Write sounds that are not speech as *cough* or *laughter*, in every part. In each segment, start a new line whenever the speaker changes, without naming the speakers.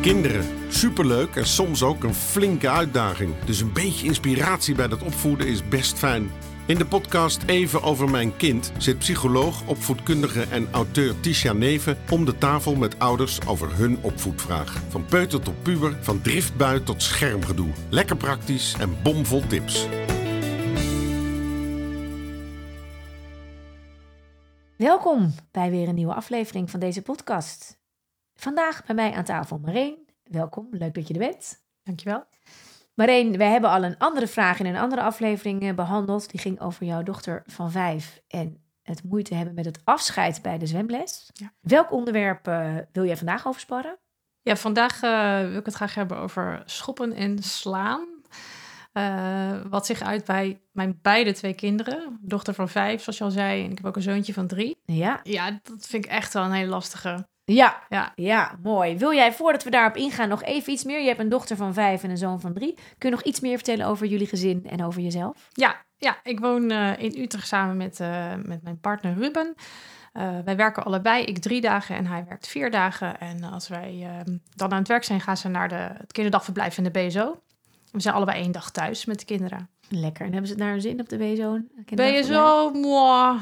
Kinderen, superleuk en soms ook een flinke uitdaging. Dus een beetje inspiratie bij dat opvoeden is best fijn. In de podcast Even over mijn kind zit psycholoog, opvoedkundige en auteur Tisha Neven om de tafel met ouders over hun opvoedvraag. Van peuter tot puber, van driftbui tot schermgedoe. Lekker praktisch en bomvol tips.
Welkom bij weer een nieuwe aflevering van deze podcast. Vandaag bij mij aan tafel Mareen. Welkom, leuk dat je er bent.
Dankjewel.
Mareen, we hebben al een andere vraag in een andere aflevering eh, behandeld. Die ging over jouw dochter van vijf en het moeite hebben met het afscheid bij de zwemles.
Ja.
Welk onderwerp eh, wil jij vandaag over sparren?
Ja, vandaag eh, wil ik het graag hebben over schoppen en slaan. Eh, wat zich uit bij mijn beide twee kinderen. Dochter van vijf, zoals je al zei. En ik heb ook een zoontje van drie.
Ja,
Ja, dat vind ik echt wel een hele lastige.
Ja,
Ja,
ja, mooi. Wil jij voordat we daarop ingaan nog even iets meer? Je hebt een dochter van vijf en een zoon van drie. Kun je nog iets meer vertellen over jullie gezin en over jezelf?
ja, ja ik woon eh, in Utrecht samen met, eh, met mijn partner Ruben. Eh, wij werken allebei, ik drie dagen en hij werkt vier dagen. En als wij eh, dan aan het werk zijn, gaan ze naar de, het kinderdagverblijf en de BSO. We zijn allebei één dag thuis met de kinderen.
Lekker. En hebben ze het naar hun zin op de BSO?
Ben je zo moi,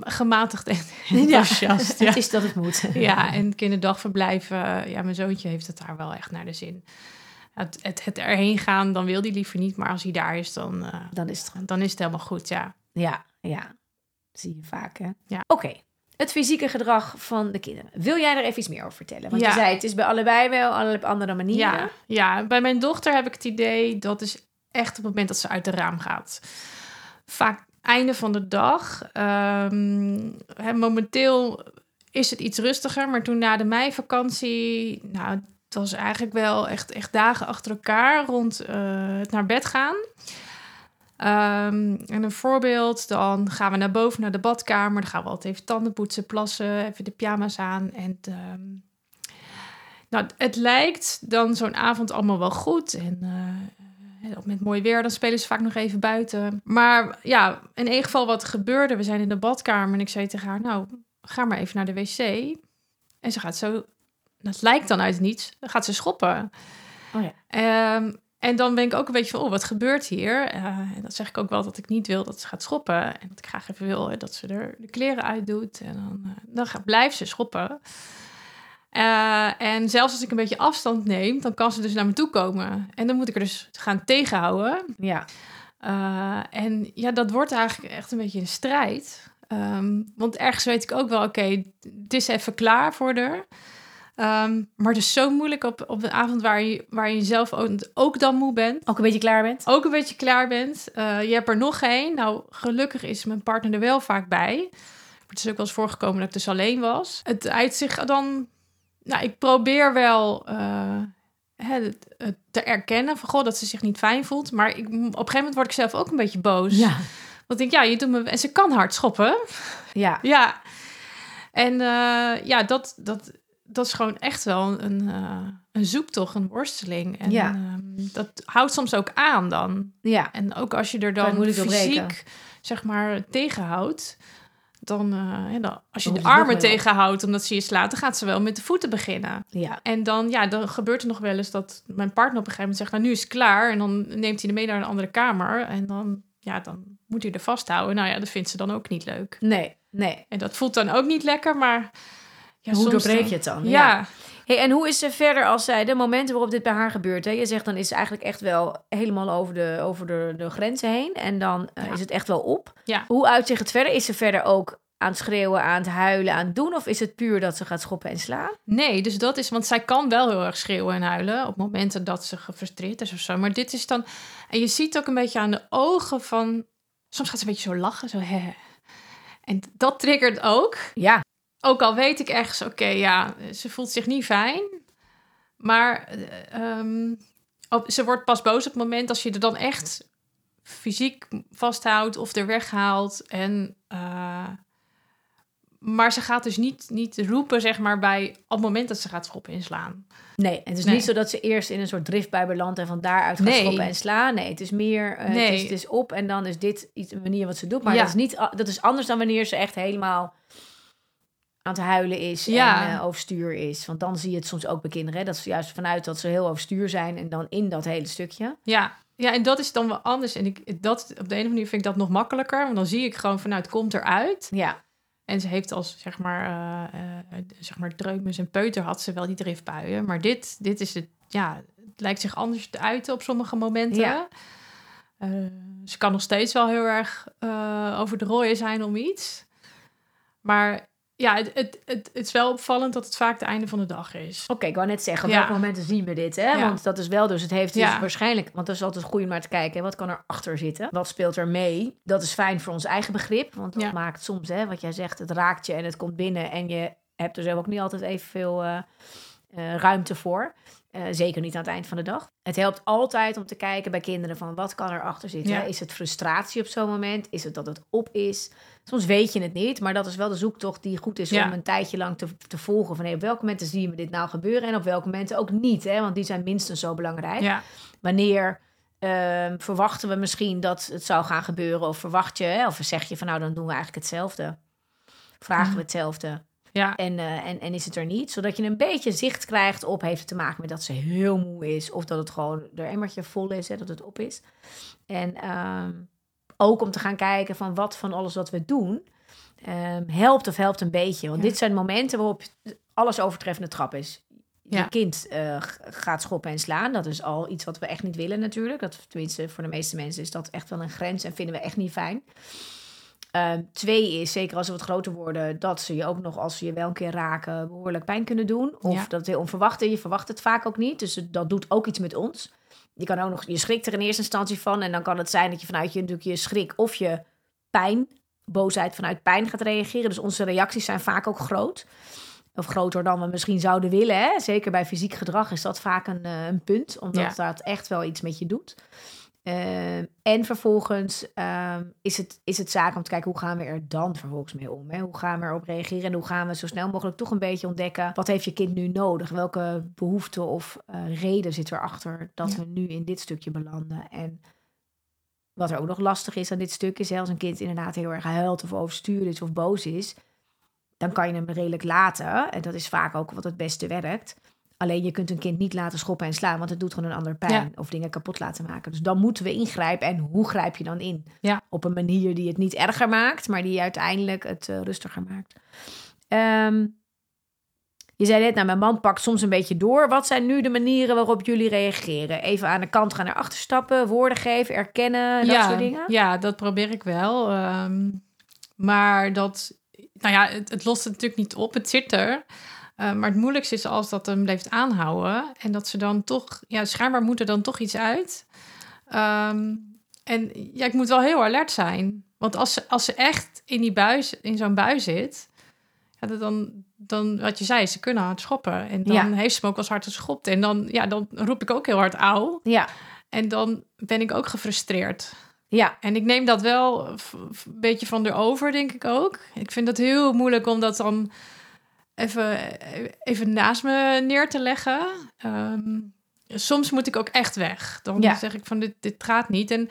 gematigd en enthousiast? Ja.
Het is dat het moet.
Ja, en kinderdagverblijven, ja, mijn zoontje heeft het daar wel echt naar de zin. Het, het, het erheen gaan, dan wil hij liever niet, maar als hij daar is, dan, eh,
Dan is het
dan is het helemaal goed, ja.
Ja, ja. Zie je vaak, hè?
Ja.
Oké. Het fysieke gedrag van de kinderen. Wil jij er even iets meer over vertellen? Want
Ja.
je zei, het is bij allebei wel alle- op andere manieren.
Ja, ja, bij mijn dochter heb ik het idee dat is echt op het moment dat ze uit de raam gaat. Vaak einde van de dag. Ehm, momenteel is het iets rustiger, maar toen na de meivakantie, nou, het was eigenlijk wel echt, echt dagen achter elkaar rond eh, het naar bed gaan. Ehm, en een voorbeeld, dan gaan we naar boven naar de badkamer. Dan gaan we altijd even tanden poetsen, plassen, even de pyjama's aan. En ehm, nou, het lijkt dan zo'n avond allemaal wel goed. En eh, met mooi weer, dan spelen ze vaak nog even buiten. Maar ja, in ieder geval wat gebeurde. We zijn in de badkamer en ik zei tegen haar... nou, ga maar even naar de wc. En ze gaat zo... Dat lijkt dan uit niets. Dan gaat ze schoppen.
Oh ja.
Ehm, en dan ben ik ook een beetje van, oh, wat gebeurt hier? Eh, en dat zeg ik ook wel dat ik niet wil dat ze gaat schoppen. En dat ik graag even wil eh, dat ze er de kleren uitdoet. En dan, eh, dan gaat, blijft ze schoppen. Eh, en zelfs als ik een beetje afstand neem, dan kan ze dus naar me toe komen. En dan moet ik er dus gaan tegenhouden.
Ja.
Eh, en ja, dat wordt eigenlijk echt een beetje een strijd. Ehm, want ergens weet ik ook wel, oké, het is even klaar voor haar. Ehm, maar het is zo moeilijk op, op een avond waar je, waar je zelf ook, ook dan moe bent.
Ook een beetje klaar bent?
Ook een beetje klaar bent. Eh, je hebt er nog één. Nou, gelukkig is mijn partner er wel vaak bij. Maar het is ook wel eens voorgekomen dat ik dus alleen was. Het uit zich dan... Nou, ik probeer wel eh, het- het te erkennen van goh, dat ze zich niet fijn voelt. Maar ik, op een gegeven moment word ik zelf ook een beetje boos.
Ja.
Want ik denk, ja, je doet me... En ze kan hard schoppen.
Ja.
Ja. En eh, ja, dat, dat, dat is gewoon echt wel een, eh, een zoektocht, een worsteling. En
Ja.
ehm, dat houdt soms ook aan dan.
Ja.
En ook als je er dan fysiek, zeg maar, tegenhoudt... Dan, eh, dan, als je
Dan
de armen tegenhoudt omdat ze je slaat, dan gaat ze wel met de voeten beginnen.
Ja.
En dan, ja, dan gebeurt er nog wel eens dat mijn partner op een gegeven moment zegt, nou nu is het klaar. En dan neemt hij er mee naar een andere kamer. En dan, ja, dan moet hij er vasthouden. Nou ja, dat vindt ze dan ook niet leuk.
Nee, nee.
En dat voelt dan ook niet lekker, maar... Ja,
hoe doorbreek je het dan?
Ja,
Hey, en hoe is ze verder als zij, de momenten waarop dit bij haar gebeurt? Hè? Je zegt dan is ze eigenlijk echt wel helemaal over de, over de, de grenzen heen. En dan eh,
Ja.
is het echt wel op.
Ja.
Hoe uitzicht het verder? Is ze verder ook aan het schreeuwen, aan het huilen, aan het doen? Of is het puur dat ze gaat schoppen en slaan?
nee, dus dat is... Want zij kan wel heel erg schreeuwen en huilen... op momenten dat ze gefrustreerd is of zo. Maar dit is dan... En je ziet ook een beetje aan de ogen van... Soms gaat ze een beetje zo lachen, zo hè. En dat triggert ook.
Ja,
Ook al weet ik ergens, oké, ja, ze voelt zich niet fijn. Maar eh, ehm, op- ze wordt pas boos op het moment als je er dan echt fysiek vasthoudt of er weghaalt. En, eh, maar ze gaat dus niet, niet roepen, zeg maar, bij op het moment dat ze gaat schoppen en slaan.
nee. Het is
Nee.
niet zo dat ze eerst in een soort driftbui belandt en van daaruit gaat
Nee.
schoppen en slaan. Nee, het is meer, eh,
Nee.
het, is, het is op en dan is dit iets, een manier wat ze doet. Maar
Ja.
dat, is niet, dat is anders dan wanneer ze echt helemaal aan het huilen is
Ja.
en eh, overstuur is. Want dan zie je het soms ook bij kinderen. Hè? Dat ze juist vanuit dat ze heel overstuur zijn en dan in dat hele stukje.
Ja. ja, en dat is dan wel anders. En ik, dat, op de andere manier vind ik dat nog makkelijker. Want dan zie ik gewoon vanuit, het komt eruit.
Ja,
En ze heeft als, zeg maar, eh, zeg maar dreumes en peuter had ze wel die driftbuien. Maar dit, dit is het, ja, het lijkt zich anders te uiten op sommige momenten.
Ja.
Ze kan nog steeds wel heel erg over de rooien zijn om iets. Maar ja, het, het, het, het is wel opvallend dat het vaak het einde van de dag is.
oké, ik wou net zeggen, op
Ja.
welke momenten zien we dit? Hè?
Ja.
Want dat is wel dus, het heeft dus
Ja.
waarschijnlijk... Want dat is altijd goed om naar te kijken. Hè? Wat kan er achter zitten? Wat speelt er mee? Dat is fijn voor ons eigen begrip. Want dat maakt soms, hè, wat jij zegt, het raakt je en het komt binnen. En je hebt er zelf ook niet altijd evenveel eh eh, ruimte voor. Eh, zeker niet aan het eind van de dag. Het helpt altijd om te kijken bij kinderen van wat kan er achter zitten.
Ja.
Is het frustratie op zo'n moment? Is het dat het op is? Soms weet je het niet, maar dat is wel de zoektocht die goed is
Ja.
om een tijdje lang te, te volgen. Van hey, op welke momenten zien we dit nou gebeuren en op welke momenten ook niet. Hè? Want die zijn minstens zo belangrijk.
Ja,
Wanneer ehm, verwachten we misschien dat het zou gaan gebeuren? Of verwacht je, hè? of zeg je van nou dan doen we eigenlijk hetzelfde. Vragen we hetzelfde.
Ja,
En, eh, en, en is het er niet? Zodat je een beetje zicht krijgt op... heeft het te maken met dat ze heel moe is... of dat het gewoon er emmertje vol is, hè, dat het op is. En ehm, ook om te gaan kijken van wat van alles wat we doen... ehm, helpt of helpt een beetje. Want
Ja.
dit zijn momenten waarop alles overtreffende trap is. Je
Ja.
kind eh, gaat schoppen en slaan. Dat is al iets wat we echt niet willen natuurlijk. Dat, tenminste, voor de meeste mensen is dat echt wel een grens... en vinden we echt niet fijn. Ehm, twee is, zeker als ze wat groter worden, dat ze je ook nog, als ze je wel een keer raken, behoorlijk pijn kunnen doen. Of
Ja.
dat het heel onverwacht is. Je verwacht het vaak ook niet. Dus dat doet ook iets met ons. Je kan ook nog, je schrikt er in eerste instantie van. En dan kan het zijn dat je vanuit je, natuurlijk je schrik of je pijn, boosheid vanuit pijn gaat reageren. Dus onze reacties zijn vaak ook groot. Of groter dan we misschien zouden willen. Hè? Zeker bij fysiek gedrag is dat vaak een, eh, een punt. Omdat dat echt wel iets met je doet. Ehm, en vervolgens ehm, is, het, is het zaak om te kijken hoe gaan we er dan vervolgens mee om. Hè? Hoe gaan we erop reageren en hoe gaan we zo snel mogelijk toch een beetje ontdekken wat heeft je kind nu nodig? Welke behoefte of eh, reden zit erachter dat
Ja.
we nu in dit stukje belanden? En wat er ook nog lastig is aan dit stuk is, hè, als een kind inderdaad heel erg huilt of overstuur is of boos is, dan kan je hem redelijk laten. En dat is vaak ook wat het beste werkt. Alleen je kunt een kind niet laten schoppen en slaan, want het doet gewoon een ander pijn. Of dingen kapot laten maken. Dus dan moeten we ingrijpen. En hoe grijp je dan in?
Ja.
Op een manier die het niet erger maakt, maar die uiteindelijk het eh, rustiger maakt. Ehm, je zei net, nou, mijn man pakt soms een beetje door. Wat zijn nu de manieren waarop jullie reageren? Even aan de kant gaan naar achter stappen, woorden geven, erkennen, dat
ja,
soort dingen?
Ja, dat probeer ik wel. ehm, maar dat, nou ja, het, het lost het natuurlijk niet op. Het zit er. Eh, maar het moeilijkste is als dat hem blijft aanhouden. En dat ze dan toch, ja, schijnbaar moet er dan toch iets uit. Ehm, en ja, ik moet wel heel alert zijn. Want als ze, als ze echt in, die buis, in zo'n bui zit, ja, dat dan, dan, wat je zei, ze kunnen hard schoppen. En dan
Ja.
heeft ze me ook wel eens hard geschopt. En dan, ja, dan roep ik ook heel hard auw.
Ja,
En dan ben ik ook gefrustreerd.
ja,
En ik neem dat wel een beetje van erover, denk ik ook. Ik vind het heel moeilijk om dat dan even, even naast me neer te leggen. Ehm, soms moet ik ook echt weg. Dan
Ja.
zeg ik van dit, dit gaat niet. En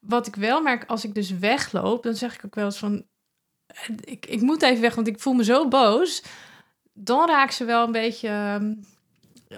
wat ik wel merk als ik dus wegloop, dan zeg ik ook wel eens van ik, ik moet even weg, want ik voel me zo boos. Dan raakt ze wel een beetje ehm,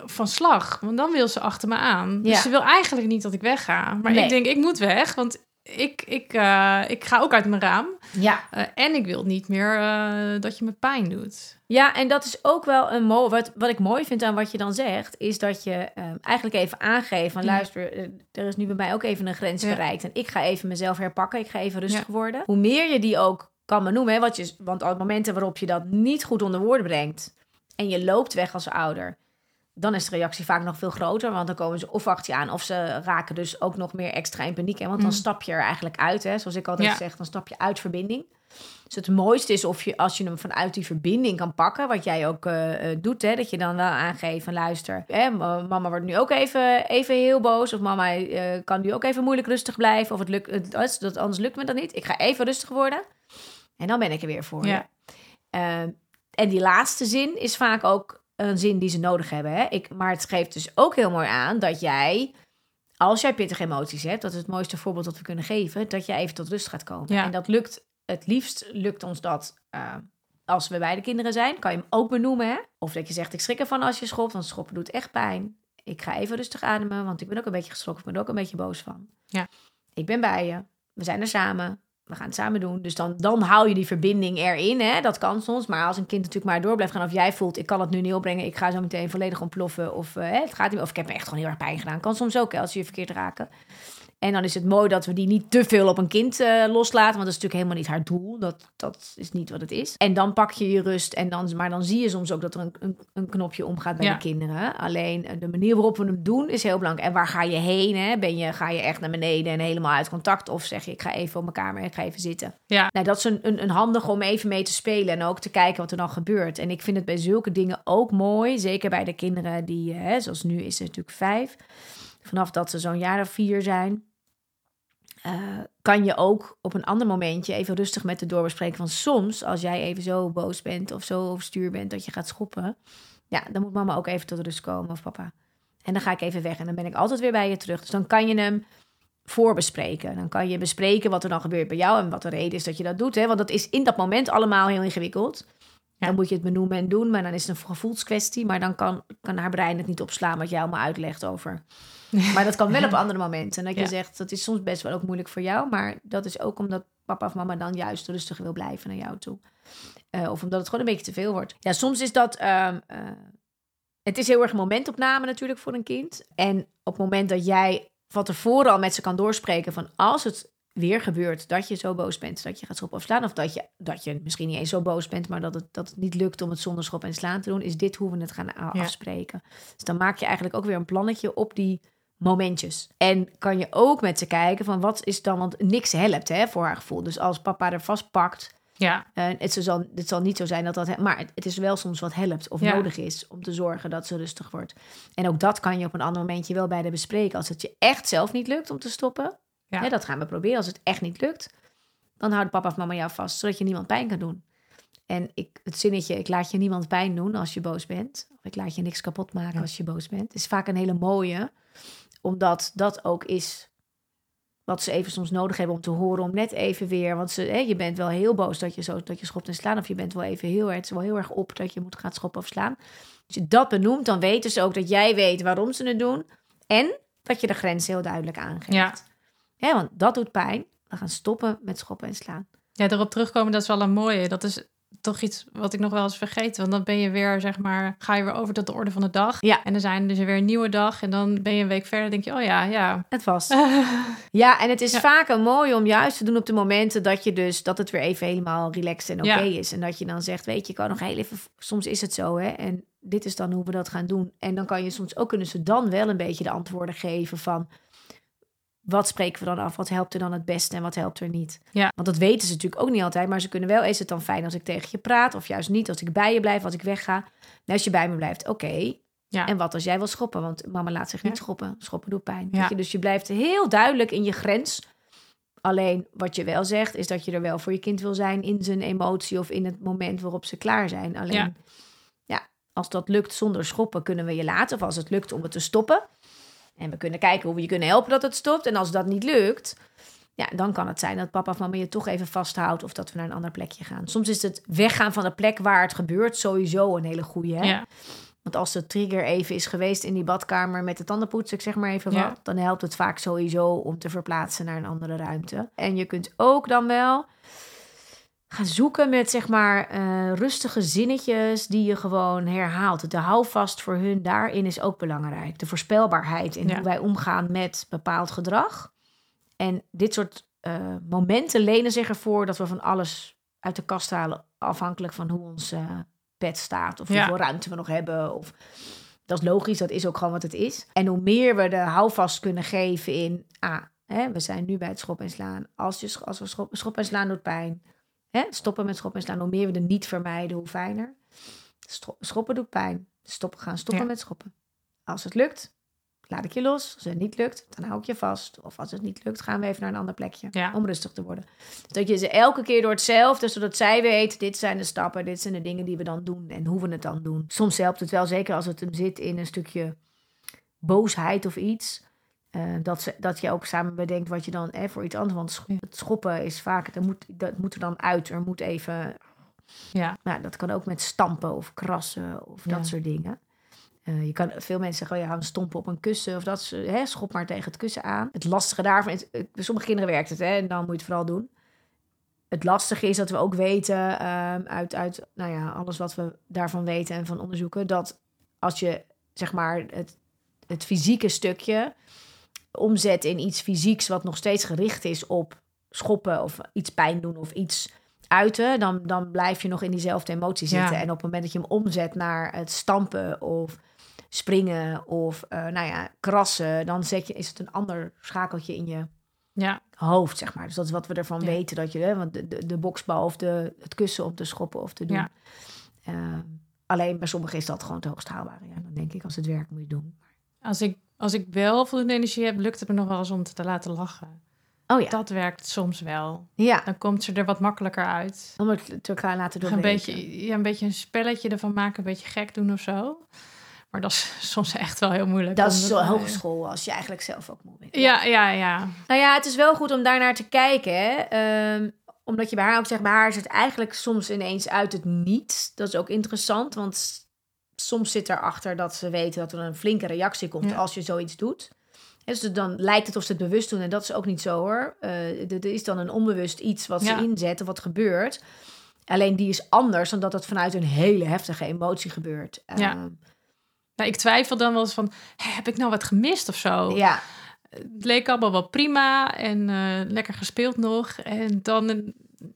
van slag. Want dan wil ze achter me aan.
Ja.
Dus ze wil eigenlijk niet dat ik wegga. Maar
Nee.
ik denk, ik moet weg. Want ik, ik, eh, ik ga ook uit mijn raam.
ja.
Eh, en ik wil niet meer eh, dat je me pijn doet.
Ja, en dat is ook wel een mooi. Wat, wat ik mooi vind aan wat je dan zegt, is dat je ehm, eigenlijk even aangeeft van luister, er is nu bij mij ook even een grens
Ja.
bereikt. En ik ga even mezelf herpakken. Ik ga even rustig
Ja.
worden. Hoe meer je die ook kan benoemen, hè, wat je, want op momenten waarop je dat niet goed onder woorden brengt en je loopt weg als ouder, dan is de reactie vaak nog veel groter. Want dan komen ze of achter je aan, of ze raken dus ook nog meer extra in paniek. Hè? Want dan
Mm.
stap je er eigenlijk uit. Hè? Zoals ik altijd
Ja.
zeg, dan stap je uit verbinding. Dus het mooiste is of je, als je hem vanuit die verbinding kan pakken, wat jij ook eh, eh, doet, hè, dat je dan wel aangeeft van luister, hè, ma- mama wordt nu ook even, even heel boos, of mama eh, kan nu ook even moeilijk rustig blijven, of het lukt, het, dat, anders lukt me dat niet. Ik ga even rustig worden en dan ben ik er weer voor
Ja.
je. Ehm, en die laatste zin is vaak ook een zin die ze nodig hebben. Hè? Ik, maar het geeft dus ook heel mooi aan dat jij, als jij pittige emoties hebt, dat is het mooiste voorbeeld dat we kunnen geven, dat jij even tot rust gaat komen.
Ja.
En dat lukt, het liefst lukt ons dat eh, als we bij de kinderen zijn, kan je hem ook benoemen. Hè? Of dat je zegt, ik schrik ervan als je schopt, want schoppen doet echt pijn. Ik ga even rustig ademen, want ik ben ook een beetje geschrokken. Ik ben er ook een beetje boos van.
Ja.
Ik ben bij je. We zijn er samen. We gaan het samen doen. Dus dan, dan hou je die verbinding erin. Hè? Dat kan soms. Maar als een kind natuurlijk maar door blijft gaan. Of jij voelt, ik kan het nu niet opbrengen. Ik ga zo meteen volledig ontploffen. Of uh, het gaat niet. Of ik heb me echt gewoon heel erg pijn gedaan. Kan soms ook hè, als je je verkeerd raken. En dan is het mooi dat we die niet te veel op een kind uh, loslaten. Want dat is natuurlijk helemaal niet haar doel. Dat, dat is niet wat het is. En dan pak je je rust. En dan, maar dan zie je soms ook dat er een, een, een knopje omgaat bij
Ja.
de kinderen. Alleen eh, de manier waarop we hem doen is heel belangrijk. En waar ga je heen? Hè? Ben je, ga je echt naar beneden en helemaal uit contact? Of zeg je, ik ga even op mijn kamer en ik ga even zitten?
Ja.
Nou, dat is een, een, een handig om even mee te spelen. En ook te kijken wat er dan gebeurt. En ik vind het bij zulke dingen ook mooi. Zeker bij de kinderen die, eh, hè, zoals nu is ze natuurlijk vijf. Vanaf dat ze zo'n jaar of vier zijn eh, kan je ook op een ander momentje even rustig met de doorbespreken. Van soms, als jij even zo boos bent of zo overstuur bent dat je gaat schoppen. Ja, dan moet mama ook even tot rust komen of papa. En dan ga ik even weg en dan ben ik altijd weer bij je terug. Dus dan kan je hem voorbespreken. Dan kan je bespreken wat er dan gebeurt bij jou en wat de reden is dat je dat doet. Hè? Want dat is in dat moment allemaal heel ingewikkeld.
Ja.
Dan moet je het benoemen en doen, maar dan is het een gevoelskwestie. Maar dan kan, kan haar brein het niet opslaan wat jij allemaal uitlegt over maar dat kan wel op andere momenten. En dat je zegt, dat is soms best wel ook moeilijk voor jou. Maar dat is ook omdat papa of mama dan juist rustig wil blijven naar jou toe. Eh, of omdat het gewoon een beetje te veel wordt. Ja, soms is dat... ehm, eh, het is heel erg een momentopname natuurlijk voor een kind. En op het moment dat jij van tevoren al met ze kan doorspreken... van als het weer gebeurt dat je zo boos bent... dat je gaat schoppen of slaan... of dat je, dat je misschien niet eens zo boos bent... maar dat het, dat het niet lukt om het zonder schoppen en slaan te doen... is dit hoe we het gaan
Ja.
afspreken. Dus dan maak je eigenlijk ook weer een plannetje op die momentjes. En kan je ook met ze kijken van wat is dan, want niks helpt hè, voor haar gevoel. Dus als papa er vastpakt,
Ja.
uh, het, zal, het zal niet zo zijn dat dat, maar het, het is wel soms wat helpt of
Ja.
nodig is om te zorgen dat ze rustig wordt. En ook dat kan je op een ander momentje wel bij de bespreken. Als het je echt zelf niet lukt om te stoppen,
Ja.
hè, dat gaan we proberen. Als het echt niet lukt, dan houdt papa of mama jou vast, zodat je niemand pijn kan doen. En ik, het zinnetje, ik laat je niemand pijn doen als je boos bent. Of ik laat je niks kapot maken
Ja.
als je boos bent. is vaak een hele mooie omdat dat ook is wat ze even soms nodig hebben om te horen. Om net even weer, want ze, hè, je bent wel heel boos dat je, zo, dat je schopt en slaan. Of je bent wel even heel, erg- het is wel heel erg op dat je moet gaan schoppen of slaan. Als je dat benoemt, dan weten ze ook dat jij weet waarom ze het doen. En dat je de grens heel duidelijk aangeeft.
Ja.
Ja, want dat doet pijn. We gaan stoppen met schoppen en slaan.
Ja, erop terugkomen, dat is wel een mooie. Dat is toch iets wat ik nog wel eens vergeet. Want dan ben je weer, zeg maar, ga je weer over tot de orde van de dag.
Ja.
En dan zijn dus weer een nieuwe dag. En dan ben je een week verder denk je, oh ja, ja.
Het was. *laughs* Ja, en het is
Ja.
vaak een mooi om juist te doen op de momenten dat je dus dat het weer even helemaal relaxed en oké
Ja.
is. En dat je dan zegt, weet je, ik kan nog heel even. Soms is het zo, hè? En dit is dan hoe we dat gaan doen. En dan kan je soms ook kunnen ze dan wel een beetje de antwoorden geven van. Wat spreken we dan af? Wat helpt er dan het beste en wat helpt er niet?
Ja.
Want dat weten ze natuurlijk ook niet altijd. Maar ze kunnen wel, is het dan fijn als ik tegen je praat? Of juist niet, als ik bij je blijf, als ik wegga? Nou, als je bij me blijft, oké.
Ja.
En wat als jij wil schoppen? Want mama laat zich niet
Ja.
schoppen. Schoppen doet pijn.
Ja.
Je? Dus je blijft heel duidelijk in je grens. Alleen wat je wel zegt, is dat je er wel voor je kind wil zijn in zijn emotie of in het moment waarop ze klaar zijn. Alleen, Ja. als dat lukt zonder schoppen, kunnen we je laten. Of als het lukt om het te stoppen. En we kunnen kijken hoe we je kunnen helpen dat het stopt. En als dat niet lukt, ja, dan kan het zijn dat papa of mama je toch even vasthoudt of dat we naar een ander plekje gaan. Soms is het weggaan van de plek waar het gebeurt sowieso een hele goede. Hè?
Ja.
Want als de trigger even is geweest in die badkamer met de tandenpoetsen, ik zeg maar even
Ja.
wat, dan helpt het vaak sowieso om te verplaatsen naar een andere ruimte. En je kunt ook dan wel gaan zoeken met zeg maar eh, rustige zinnetjes die je gewoon herhaalt. De houvast voor hun daarin is ook belangrijk. De voorspelbaarheid in
Ja.
hoe wij omgaan met bepaald gedrag. En dit soort eh, momenten lenen zich ervoor dat we van alles uit de kast halen, afhankelijk van hoe ons eh, bed staat of
Ja.
hoeveel ruimte we nog hebben. Of dat is logisch, dat is ook gewoon wat het is. En hoe meer we de houvast kunnen geven in, ah, hè, we zijn nu bij het schop en slaan. Als, je, als we schop, schop en slaan doet pijn. Hè, stoppen met schop en slaan. Hoe meer we er niet vermijden, hoe fijner. Stro- schoppen doet pijn. Stoppen, gaan stoppen
Ja.
met schoppen. Als het lukt, laat ik je los. Als het niet lukt, dan hou ik je vast. Of als het niet lukt, gaan we even naar een ander plekje.
Ja.
Om rustig te worden. Dus dat je ze elke keer door hetzelfde, zodat zij weet, dit zijn de stappen, dit zijn de dingen die we dan doen en hoe we het dan doen. Soms helpt het wel, zeker als het hem zit in een stukje boosheid of iets. Eh, dat, ze, dat je ook samen bedenkt wat je dan voor iets anders. Want het schoppen is vaak, dat moet, dat moet er dan uit. Er moet even
Ja.
Nou, dat kan ook met stampen of krassen of dat
Ja.
soort dingen. Eh, je kan, veel mensen zeggen, oh, ja, gaan stompen op een kussen of dat, hè, schop maar tegen het kussen aan. Het lastige daarvan, is, eh, bij sommige kinderen werkt het, hè, en dan moet je het vooral doen. Het lastige is dat we ook weten, ehm, uit, uit nou ja, alles wat we daarvan weten en van onderzoeken, dat als je zeg maar het, het fysieke stukje omzet in iets fysieks wat nog steeds gericht is op schoppen of iets pijn doen of iets uiten, dan, dan blijf je nog in diezelfde emotie
Ja.
zitten. En op het moment dat je hem omzet naar het stampen of springen of eh, nou ja, krassen, dan zet je, is het een ander schakeltje in je
Ja.
hoofd, zeg maar. Dus dat is wat we ervan
Ja.
weten, dat je hè, want de, de, de boksbal of de, het kussen om te schoppen of te doen. Ehm, alleen bij sommigen is dat gewoon het hoogst haalbare. Ja, dan denk ik, als het werkt moet je doen.
Als ik, als ik wel voldoende energie heb, lukt het me nog wel eens om te laten lachen.
Oh ja,
Dat werkt soms wel.
ja.
Dan komt ze er wat makkelijker uit.
Om het te elkaar laten
Een
doorbreken.
beetje, ja, een beetje een spelletje ervan maken, een beetje gek doen of zo. Maar dat is *laughs* soms echt wel heel moeilijk.
Dat is zo hogeschool, als je eigenlijk zelf ook moe bent.
Ja, ja, ja.
Nou ja, het is wel goed om daarnaar te kijken. Hè? Ehm, omdat je bij haar ook zegt, bij haar is het eigenlijk soms ineens uit het niet. Dat is ook interessant, want soms zit erachter dat ze weten dat er een flinke reactie komt
Ja.
als je zoiets doet. Dus dan lijkt het of ze het bewust doen en dat is ook niet zo hoor. Eh, er is dan een onbewust iets wat
Ja.
ze inzetten, wat gebeurt. Alleen die is anders dan dat het vanuit een hele heftige emotie gebeurt.
Ja.
Ehm,
Nou, ik twijfel dan wel eens van, "Hé, heb ik nou wat gemist of zo?
ja.
Het leek allemaal wel prima en eh, lekker gespeeld nog. En dan, eh,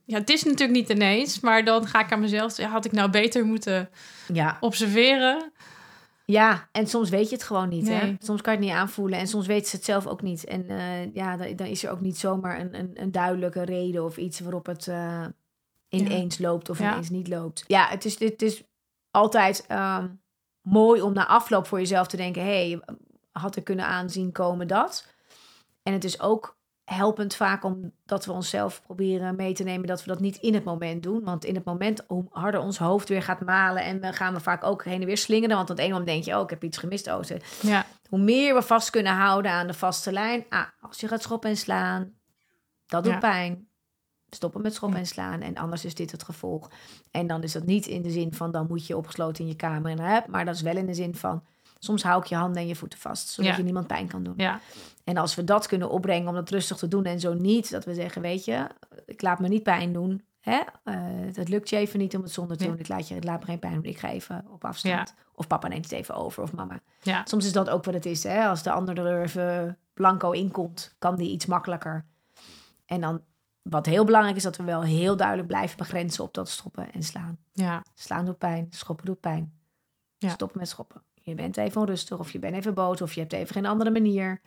ja, het is natuurlijk niet ineens, maar dan ga ik aan mezelf, zeggen, had ik nou beter moeten
ja.
observeren?
Ja, en soms weet je het gewoon niet. Hè? Soms kan je het niet aanvoelen en soms weten ze het zelf ook niet. En eh, ja, dan, dan is er ook niet zomaar een, een, een duidelijke reden of iets waarop het eh, ineens loopt of
Ja.
ineens niet loopt. Ja, het is, het is altijd ehm, mooi om na afloop voor jezelf te denken: hé, hey, had ik kunnen aanzien komen dat? En het is ook helpend vaak omdat we onszelf proberen mee te nemen dat we dat niet in het moment doen. Want in het moment, hoe harder ons hoofd weer gaat malen en dan gaan we vaak ook heen en weer slingeren. Want op het ene moment denk je, oh, ik heb iets gemist. Oh,
Ja,
hoe meer we vast kunnen houden aan de vaste lijn. Ah, als je gaat schoppen en slaan, dat doet
Ja.
pijn. Stoppen met schoppen
Ja.
en slaan. En anders is dit het gevolg. En dan is dat niet in de zin van dan moet je opgesloten in je kamer en heb. Maar dat is wel in de zin van soms hou ik je handen en je voeten vast. Zodat
Ja.
je niemand pijn kan doen.
ja,
En als we dat kunnen opbrengen om dat rustig te doen en zo niet, dat we zeggen, weet je, ik laat me niet pijn doen. Hè? Eh, het lukt je even niet om het zonder te doen. Ik laat, je, ik laat me geen pijn doen. Ik ga even op afstand. Of papa neemt het even over of mama.
ja,
Soms is dat ook wat het is. Hè? Als de ander er even blanco in komt, kan die iets makkelijker. En dan, wat heel belangrijk is, dat we wel heel duidelijk blijven begrenzen op dat stoppen en slaan.
ja,
Slaan doet pijn, schoppen doet pijn.
Ja.
Stoppen met schoppen. Je bent even onrustig of je bent even boos of je hebt even geen andere manier.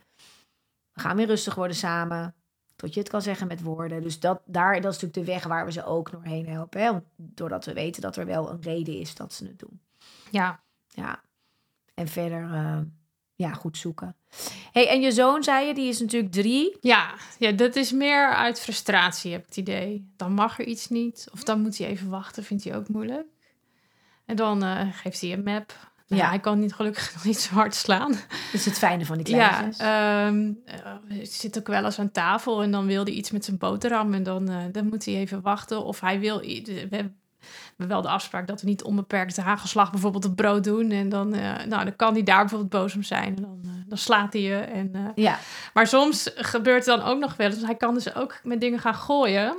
We gaan weer rustig worden samen. Tot je het kan zeggen met woorden. Dus dat, daar, dat is natuurlijk de weg waar we ze ook doorheen helpen. Hè? Doordat we weten dat er wel een reden is dat ze het doen.
ja.
Ja. En verder, eh, ja, goed zoeken. hey, en je zoon, zei je, die is natuurlijk drie.
Ja, ja, dat is meer uit frustratie, heb ik het idee. Dan mag er iets niet. Of dan moet hij even wachten, vindt hij ook moeilijk. En dan eh, geeft hij een map. Nou,
Ja.
Hij kan niet gelukkig *laughs* nog niet zo hard slaan.
Dat is het fijne van die
Ja,
kleintjes.
ehm, eh, hij zit ook wel eens aan tafel en dan wil hij iets met zijn boterham. En dan, eh, dan moet hij even wachten. Of hij wil... We hebben we hebben wel de afspraak dat we niet onbeperkte hagelslag bijvoorbeeld op brood doen. En dan, eh, nou, dan kan hij daar bijvoorbeeld boos om zijn. En dan, dan slaat hij je. En,
ja,
maar soms gebeurt het dan ook nog wel eens. Hij kan dus ook met dingen gaan gooien.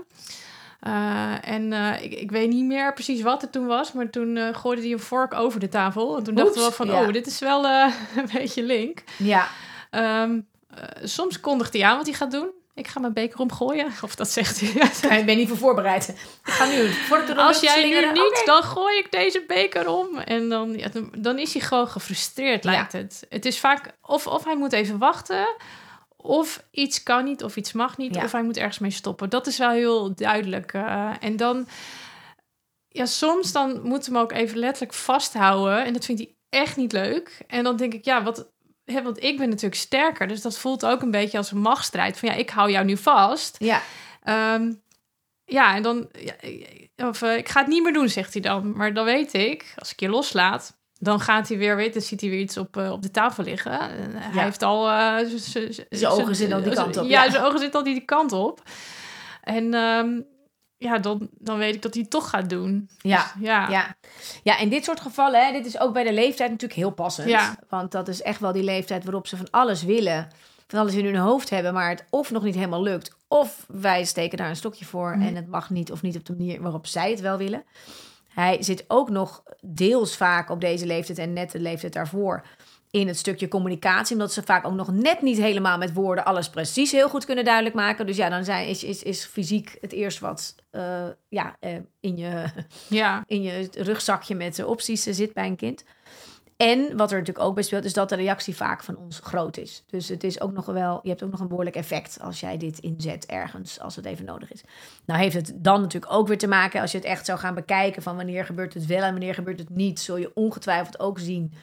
Eh, en eh, ik, ik weet niet meer precies wat het toen was. Maar toen eh, gooide hij een vork over de tafel. En toen dachten we wel van...
ja.
Oh, dit is wel *laughs* een beetje link.
ja.
Ehm, eh, soms kondigt hij aan wat hij gaat doen. Ik ga mijn beker omgooien. *laughs* Of dat zegt hij. *laughs*
Ik ben niet voor voorbereid. Ik ga nu, de
Als jij nu niet, dan gooi ik deze beker om. En dan, ja, dan, dan is hij gewoon gefrustreerd,
Ja.
lijkt het. Het is vaak of, of hij moet even wachten... Of iets kan niet, of iets mag niet,
Ja.
of hij moet ergens mee stoppen. Dat is wel heel duidelijk. eh, en dan, ja, soms dan moet hem ook even letterlijk vasthouden. En dat vindt hij echt niet leuk. En dan denk ik, ja, wat, hè, want ik ben natuurlijk sterker. Dus dat voelt ook een beetje als een machtsstrijd. Van ja, ik hou jou nu vast.
Ja,
Ehm, ja, en dan, ja, of eh, ik ga het niet meer doen, zegt hij dan. Maar dan weet ik, als ik je loslaat, dan gaat hij weer, weet, dan ziet hij weer iets op, eh, op de tafel liggen. En hij
Ja.
heeft al... eh,
Zijn ogen zitten al die kant op,
Ja,
ja.
zijn ogen zitten al die kant op. En ehm, ja, dan, dan weet ik dat hij het toch gaat doen.
Ja,
Dus, ja.
Ja. ja, in dit soort gevallen, hè, dit is ook bij de leeftijd natuurlijk heel passend.
Ja.
Want dat is echt wel die leeftijd waarop ze van alles willen. Van alles in hun hoofd hebben, maar het of nog niet helemaal lukt. Of wij steken daar een stokje voor
Mhm.
en het mag niet of niet op de manier waarop zij het wel willen. Hij zit ook nog deels vaak op deze leeftijd en net de leeftijd daarvoor in het stukje communicatie. Omdat ze vaak ook nog net niet helemaal met woorden alles precies heel goed kunnen duidelijk maken. Dus ja, dan zijn, is, is, is fysiek het eerst wat eh, ja, eh, in je
ja. *laughs*
in je rugzakje met de opties eh, zit bij een kind. En wat er natuurlijk ook bij speelt, is dat de reactie vaak van ons groot is. Dus het is ook nog wel, je hebt ook nog een behoorlijk effect als jij dit inzet ergens, als het even nodig is. Nou heeft het dan natuurlijk ook weer te maken, als je het echt zou gaan bekijken van wanneer gebeurt het wel en wanneer gebeurt het niet, zul je ongetwijfeld ook zien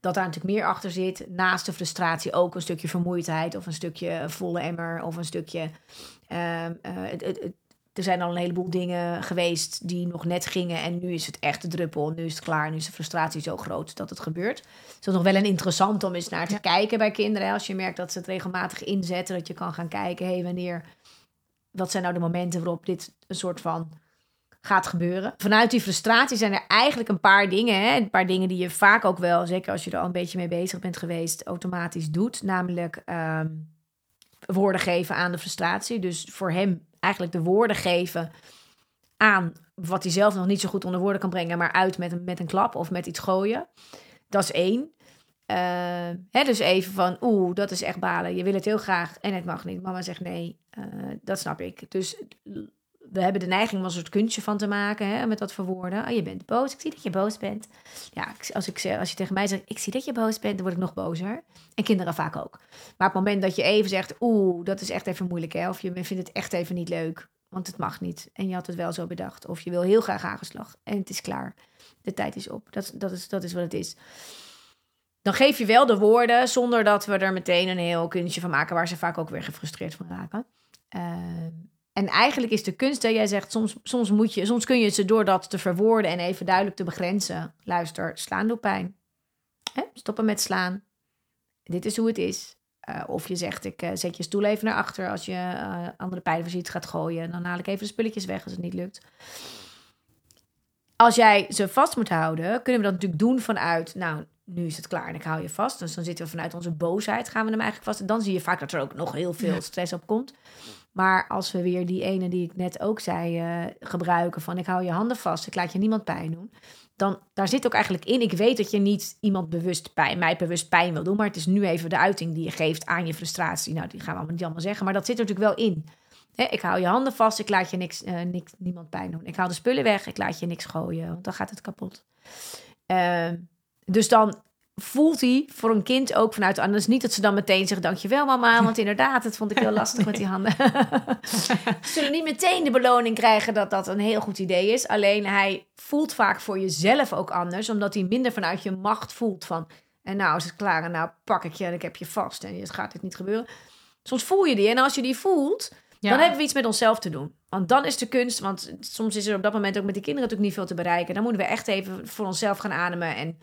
dat daar natuurlijk meer achter zit. Naast de frustratie ook een stukje vermoeidheid of een stukje volle emmer of een stukje... ehm, eh, het, het, er zijn al een heleboel dingen geweest die nog net gingen. En nu is het echt de druppel. Nu is het klaar. Nu is de frustratie zo groot dat het gebeurt. Dus dat is nog wel een interessant om eens naar te
Ja.
kijken bij kinderen. Als je merkt dat ze het regelmatig inzetten. Dat je kan gaan kijken. Hé, hey, wanneer... Wat zijn nou de momenten waarop dit een soort van gaat gebeuren? Vanuit die frustratie zijn er eigenlijk een paar dingen. Hè? Een paar dingen die je vaak ook wel, zeker als je er al een beetje mee bezig bent geweest, automatisch doet. Namelijk ehm, woorden geven aan de frustratie. Dus voor hem eigenlijk de woorden geven aan wat hij zelf nog niet zo goed onder woorden kan brengen, maar uit met een, met een klap of met iets gooien. Dat is één. Eh, hè, dus even van, oeh, dat is echt balen. Je wil het heel graag en het mag niet. Mama zegt nee. Eh, dat snap ik. Dus we hebben de neiging om een soort kunstje van te maken hè, met dat verwoorden. Oh, je bent boos. Ik zie dat je boos bent. Ja, als, ik, als je tegen mij zegt, ik zie dat je boos bent, dan word ik nog bozer. En kinderen vaak ook. Maar op het moment dat je even zegt, oeh, dat is echt even moeilijk, hè? Of je vindt het echt even niet leuk, want het mag niet. En je had het wel zo bedacht. Of je wil heel graag hagelslag en het is klaar. De tijd is op. Dat, dat, is, dat is wat het is. Dan geef je wel de woorden zonder dat we er meteen een heel kunstje van maken, waar ze vaak ook weer gefrustreerd van raken. Ehm, en eigenlijk is de kunst dat jij zegt, soms, soms, moet je, soms kun je ze door dat te verwoorden en even duidelijk te begrenzen. Luister, slaan doet pijn. Hè? Stoppen met slaan. Dit is hoe het is. Eh, of je zegt, ik eh, zet je stoel even naar achter als je eh, andere pijlen ziet gaat gooien. Dan haal ik even de spulletjes weg als het niet lukt. Als jij ze vast moet houden, kunnen we dat natuurlijk doen vanuit, nou, nu is het klaar en ik hou je vast. Dus dan zitten we vanuit onze boosheid, gaan we hem eigenlijk vast. En dan zie je vaak dat er ook nog heel veel stress op komt. Maar als we weer die ene die ik net ook zei eh, gebruiken van ik hou je handen vast, ik laat je niemand pijn doen. Dan daar zit ook eigenlijk in, ik weet dat je niet iemand bewust pijn, mij bewust pijn wil doen, maar het is nu even de uiting die je geeft aan je frustratie. Nou, die gaan we allemaal niet allemaal zeggen, maar dat zit er natuurlijk wel in. Ik hou je handen vast, ik laat je niks, eh, niks, niemand pijn doen. Ik haal de spullen weg, ik laat je niks gooien, want dan gaat het kapot. Ehm, dus dan voelt hij voor een kind ook vanuit... Dat is niet dat ze dan meteen zegt, dankjewel mama... want inderdaad, het vond ik heel lastig met die handen. ze *laughs* zullen niet meteen de beloning krijgen dat dat een heel goed idee is. Alleen hij voelt vaak voor jezelf ook anders... omdat hij minder vanuit je macht voelt van... en nou is het klaar en nou pak ik je en ik heb je vast... en het gaat dit niet gebeuren. Soms voel je die en als je die voelt...
Ja.
Dan hebben we iets met onszelf te doen. Want dan is de kunst, want soms is er op dat moment ook met die kinderen natuurlijk niet veel te bereiken. Dan moeten we echt even voor onszelf gaan ademen en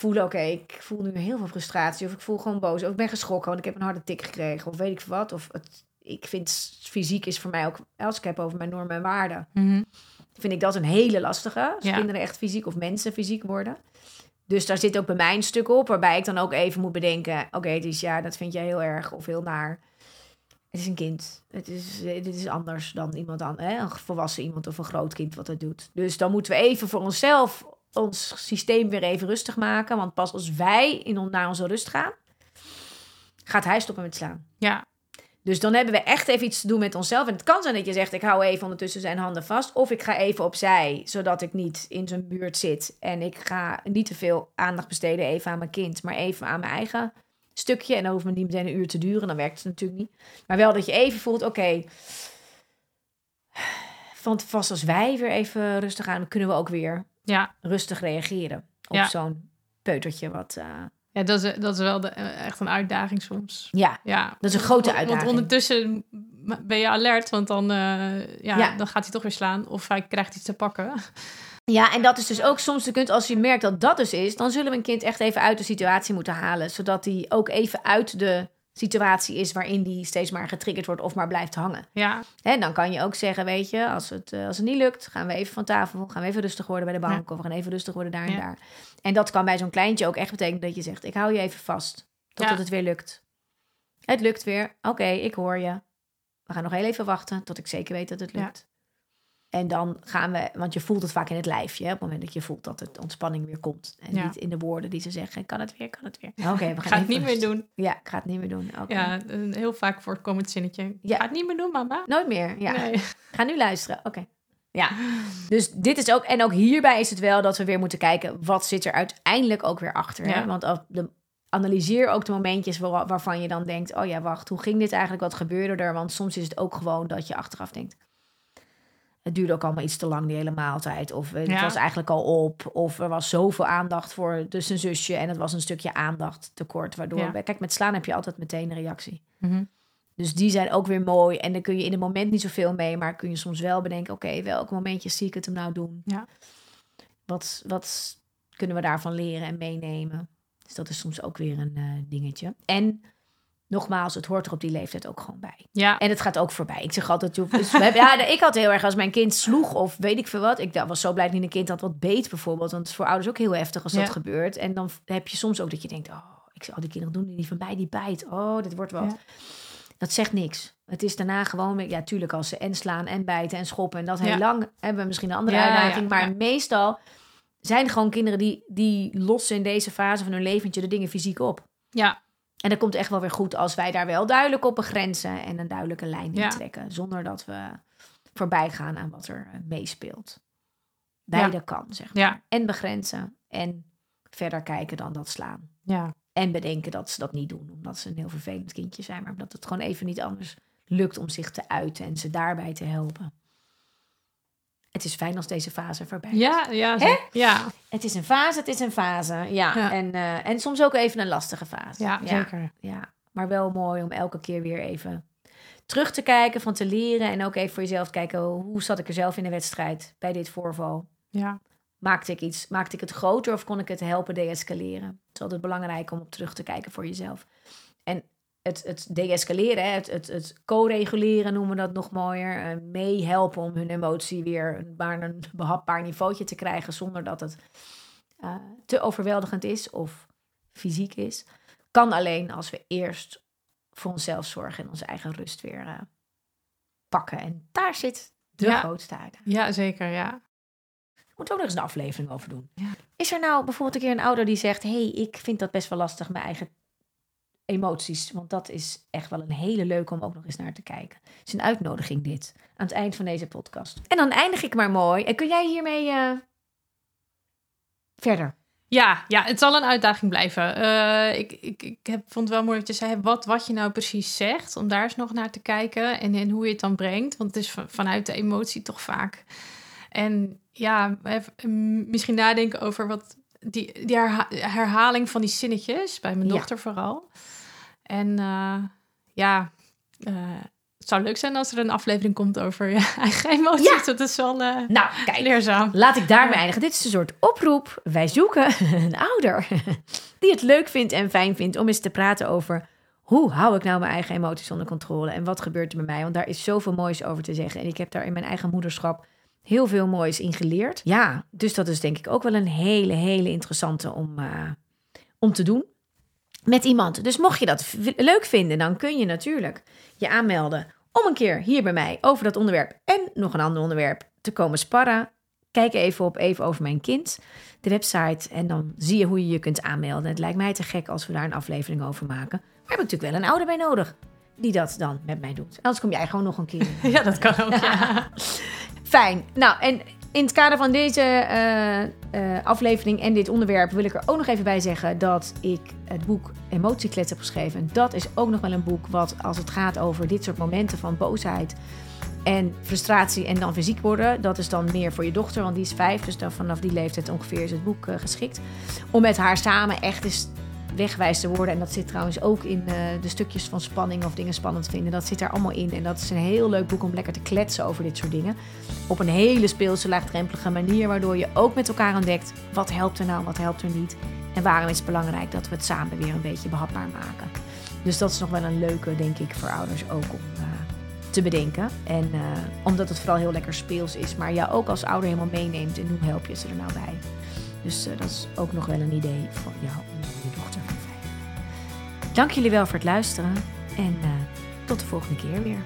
voelen, oké, ik voel nu heel veel frustratie. Of ik voel gewoon boos. Of ik ben geschrokken, want ik heb een harde tik gekregen. Of weet ik wat. Of het, ik vind fysiek is voor mij ook, als ik heb over mijn normen en waarden,
Mhm.
vind ik dat een hele lastige. Als
Ja.
kinderen echt fysiek of mensen fysiek worden. Dus daar zit ook bij mij een stuk op, waarbij ik dan ook even moet bedenken: oké, het is ja, dat vind jij heel erg of heel naar. Het is een kind. Het is, eh, dit is anders dan iemand aan, hè? een volwassen iemand of een groot kind wat dat doet. Dus dan moeten we even voor onszelf ons systeem weer even rustig maken. Want pas als wij in, on- naar onze rust gaan, gaat hij stoppen met slaan.
Ja,
Dus dan hebben we echt even iets te doen met onszelf. En het kan zijn dat je zegt, ik hou even ondertussen zijn handen vast. Of ik ga even opzij, zodat ik niet in zijn buurt zit. En ik ga niet te veel aandacht besteden even aan mijn kind. Maar even aan mijn eigen stukje. En dan hoeft het niet meteen een uur te duren. Dan werkt het natuurlijk niet. Maar wel dat je even voelt, oké... want vast als wij weer even rustig aan... kunnen we ook weer
ja.
rustig reageren. Op
Ja.
zo'n peutertje wat... eh,
ja dat, is, dat is wel de, eh, echt een uitdaging soms.
ja,
Ja.
Dat is een grote uitdaging.
Want ondertussen ben je alert, want dan, eh, ja,
Ja.
dan gaat hij toch weer slaan. Of hij krijgt iets te pakken. *laughs*
Ja, en dat is dus ook soms de kunst. Als je merkt dat dat dus is, dan zullen we een kind echt even uit de situatie moeten halen. Zodat hij ook even uit de situatie is waarin die steeds maar getriggerd wordt of maar blijft hangen.
Ja,
Hè, dan kan je ook zeggen, weet je, als het, eh, als het niet lukt, gaan we even van tafel, gaan we even rustig worden bij de bank of we gaan even rustig worden daar en
Ja.
daar. En dat kan bij zo'n kleintje ook echt betekenen dat je zegt, ik hou je even vast totdat
Ja.
het weer lukt. Het lukt weer, oké, ik hoor je. We gaan nog heel even wachten tot ik zeker weet dat het
Ja.
lukt. En dan gaan we, want je voelt het vaak in het lijfje, hè, op het moment dat je voelt dat het ontspanning weer komt. En
Ja.
niet in de woorden die ze zeggen, kan het weer, kan het weer. *laughs* Oké, we gaan
ga het niet meer doen.
Ja, ik ga het niet meer doen.
Ja, een heel vaak voorkomend zinnetje.
Ja.
Ga het niet meer doen, mama.
Nooit meer, ja.
Nee. *laughs*
Ga nu luisteren. Oké. Ja. *laughs* Dus dit is ook. En ook hierbij is het wel dat we weer moeten kijken. wat zit er uiteindelijk ook weer achter. Hè?
Ja.
Want als de, analyseer ook de momentjes waar- waarvan je dan denkt: oh ja, wacht, hoe ging dit eigenlijk? Wat gebeurde er? Want soms is het ook gewoon dat je achteraf denkt. Het duurde ook allemaal iets te lang, die hele maaltijd. Of eh, het
Ja.
was eigenlijk al op. Of er was zoveel aandacht voor dus een zusje. En het was een stukje aandacht tekort. Waardoor,
Ja.
kijk, met slaan heb je altijd meteen een reactie.
Mhm.
Dus die zijn ook weer mooi. En dan kun je in het moment niet zoveel mee, maar kun je soms wel bedenken: oké, welk momentje zie ik het hem nou doen?
Ja.
Wat, wat kunnen we daarvan leren en meenemen? Dus dat is soms ook weer een eh, dingetje. En nogmaals, het hoort er op die leeftijd ook gewoon bij.
Ja,
En het gaat ook voorbij. Ik zeg altijd, dus hebben- ja, ik had heel erg als mijn kind sloeg of weet ik veel wat. Ik dacht, was zo blij dat niet een kind had wat beet bijvoorbeeld. Want het is voor ouders ook heel heftig als dat gebeurt. En dan heb je soms ook dat je denkt, oh, ik zie al die kinderen doen die niet van mij, die bijt. Oh, dit wordt wat.
Ja.
Dat zegt niks. Het is daarna gewoon, ja, tuurlijk als ze en slaan en bijten en schoppen. En dat heel lang hebben we misschien een andere uitdaging. maar meestal zijn gewoon kinderen die, die lossen in deze fase van hun leventje de dingen fysiek op.
ja,
En dat komt echt wel weer goed als wij daar wel duidelijk op begrenzen en een duidelijke lijn in
Ja.
trekken. Zonder dat we voorbij gaan aan wat er eh, meespeelt. Beide kan, zeg maar.
ja,
En begrenzen en verder kijken dan dat slaan.
ja.
En bedenken dat ze dat niet doen, omdat ze een heel vervelend kindje zijn. Maar omdat het gewoon even niet anders lukt om zich te uiten en ze daarbij te helpen. Het is fijn als deze fase voorbij is.
Ja, ja, zo- ja,
Het is een fase, het is een fase. Ja,
Ja.
En, eh, en soms ook even een lastige fase.
ja, zeker.
Ja, maar wel mooi om elke keer weer even terug te kijken, van te leren. En ook even voor jezelf te kijken, oh, hoe zat ik er zelf in de wedstrijd bij dit voorval?
Ja,
Maakte ik iets, maakte ik het groter of kon ik het helpen deescaleren? Het is altijd belangrijk om op terug te kijken voor jezelf. En het, het deescaleren, het, het, het co-reguleren noemen we dat nog mooier. eh, meehelpen om hun emotie weer naar een behapbaar niveautje te krijgen zonder dat het eh, te overweldigend is of fysiek is. Kan alleen als we eerst voor onszelf zorgen en onze eigen rust weer eh, pakken. En daar zit de
Ja.
grootste uitdaging.
ja, zeker, ja.
Moeten we ook nog eens een aflevering over doen.
Ja.
Is er nou bijvoorbeeld een keer een ouder die zegt... hey, ik vind dat best wel lastig, mijn eigen emoties. Want dat is echt wel een hele leuke om ook nog eens naar te kijken. Het is een uitnodiging dit, aan het eind van deze podcast. En dan eindig ik maar mooi. En kun jij hiermee eh, verder?
Ja, ja, het zal een uitdaging blijven. Eh, ik ik, ik heb, vond het wel mooi dat je zei wat, wat je nou precies zegt. Om daar eens nog naar te kijken en, en hoe je het dan brengt. Want het is van- vanuit de emotie toch vaak. En ja, even, misschien nadenken over wat die, die herha- herhaling van die zinnetjes. Bij mijn
Ja.
dochter vooral. En eh, ja, eh, het zou leuk zijn als er een aflevering komt over je *laughs* eigen emoties.
Ja.
Dat is wel eh,
Nou, kijk.
leerzaam.
Laat ik daarmee eindigen. Dit is een soort oproep. Wij zoeken *laughs* een ouder *laughs* die het leuk vindt en fijn vindt om eens te praten over hoe hou ik nou mijn eigen emoties onder controle en wat gebeurt er met mij? Want daar is zoveel moois over te zeggen. En ik heb daar in mijn eigen moederschap heel veel moois in geleerd. Ja, dus dat is denk ik ook wel een hele, hele interessante om, om te doen met iemand. Dus mocht je dat leuk vinden, dan kun je natuurlijk je aanmelden om een keer hier bij mij over dat onderwerp en nog een ander onderwerp te komen sparren. Kijk even op Even Over Mijn Kind, de website, en dan zie je hoe je je kunt aanmelden. Het lijkt mij te gek als we daar een aflevering over maken. Maar heb ik natuurlijk wel een ouder bij nodig die dat dan met mij doet. Anders kom jij gewoon nog een keer. *laughs*
Ja, dat kan ook. Ja. *laughs*
Fijn. Nou, en in het kader van deze eh, eh, aflevering en dit onderwerp wil ik er ook nog even bij zeggen dat ik het boek Emotieklets heb geschreven. En dat is ook nog wel een boek wat, als het gaat over dit soort momenten van boosheid en frustratie en dan fysiek worden, dat is dan meer voor je dochter, want die is vijf, dus dan vanaf die leeftijd ongeveer is het boek eh, geschikt. Om met haar samen echt eens wegwijs te worden. En dat zit trouwens ook in eh, de stukjes van spanning of dingen spannend vinden. Dat zit daar allemaal in. En dat is een heel leuk boek om lekker te kletsen over dit soort dingen. Op een hele speelse, laagdrempelige manier. Waardoor je ook met elkaar ontdekt wat helpt er nou, wat helpt er niet. En waarom is het belangrijk dat we het samen weer een beetje behapbaar maken. Dus dat is nog wel een leuke, denk ik, voor ouders ook om eh, te bedenken. En eh, omdat het vooral heel lekker speels is, maar jou ook als ouder helemaal meeneemt. En hoe help je ze er nou bij? Dus dat is ook nog wel een idee voor jou Dank jullie wel voor het luisteren en eh, tot de volgende keer weer.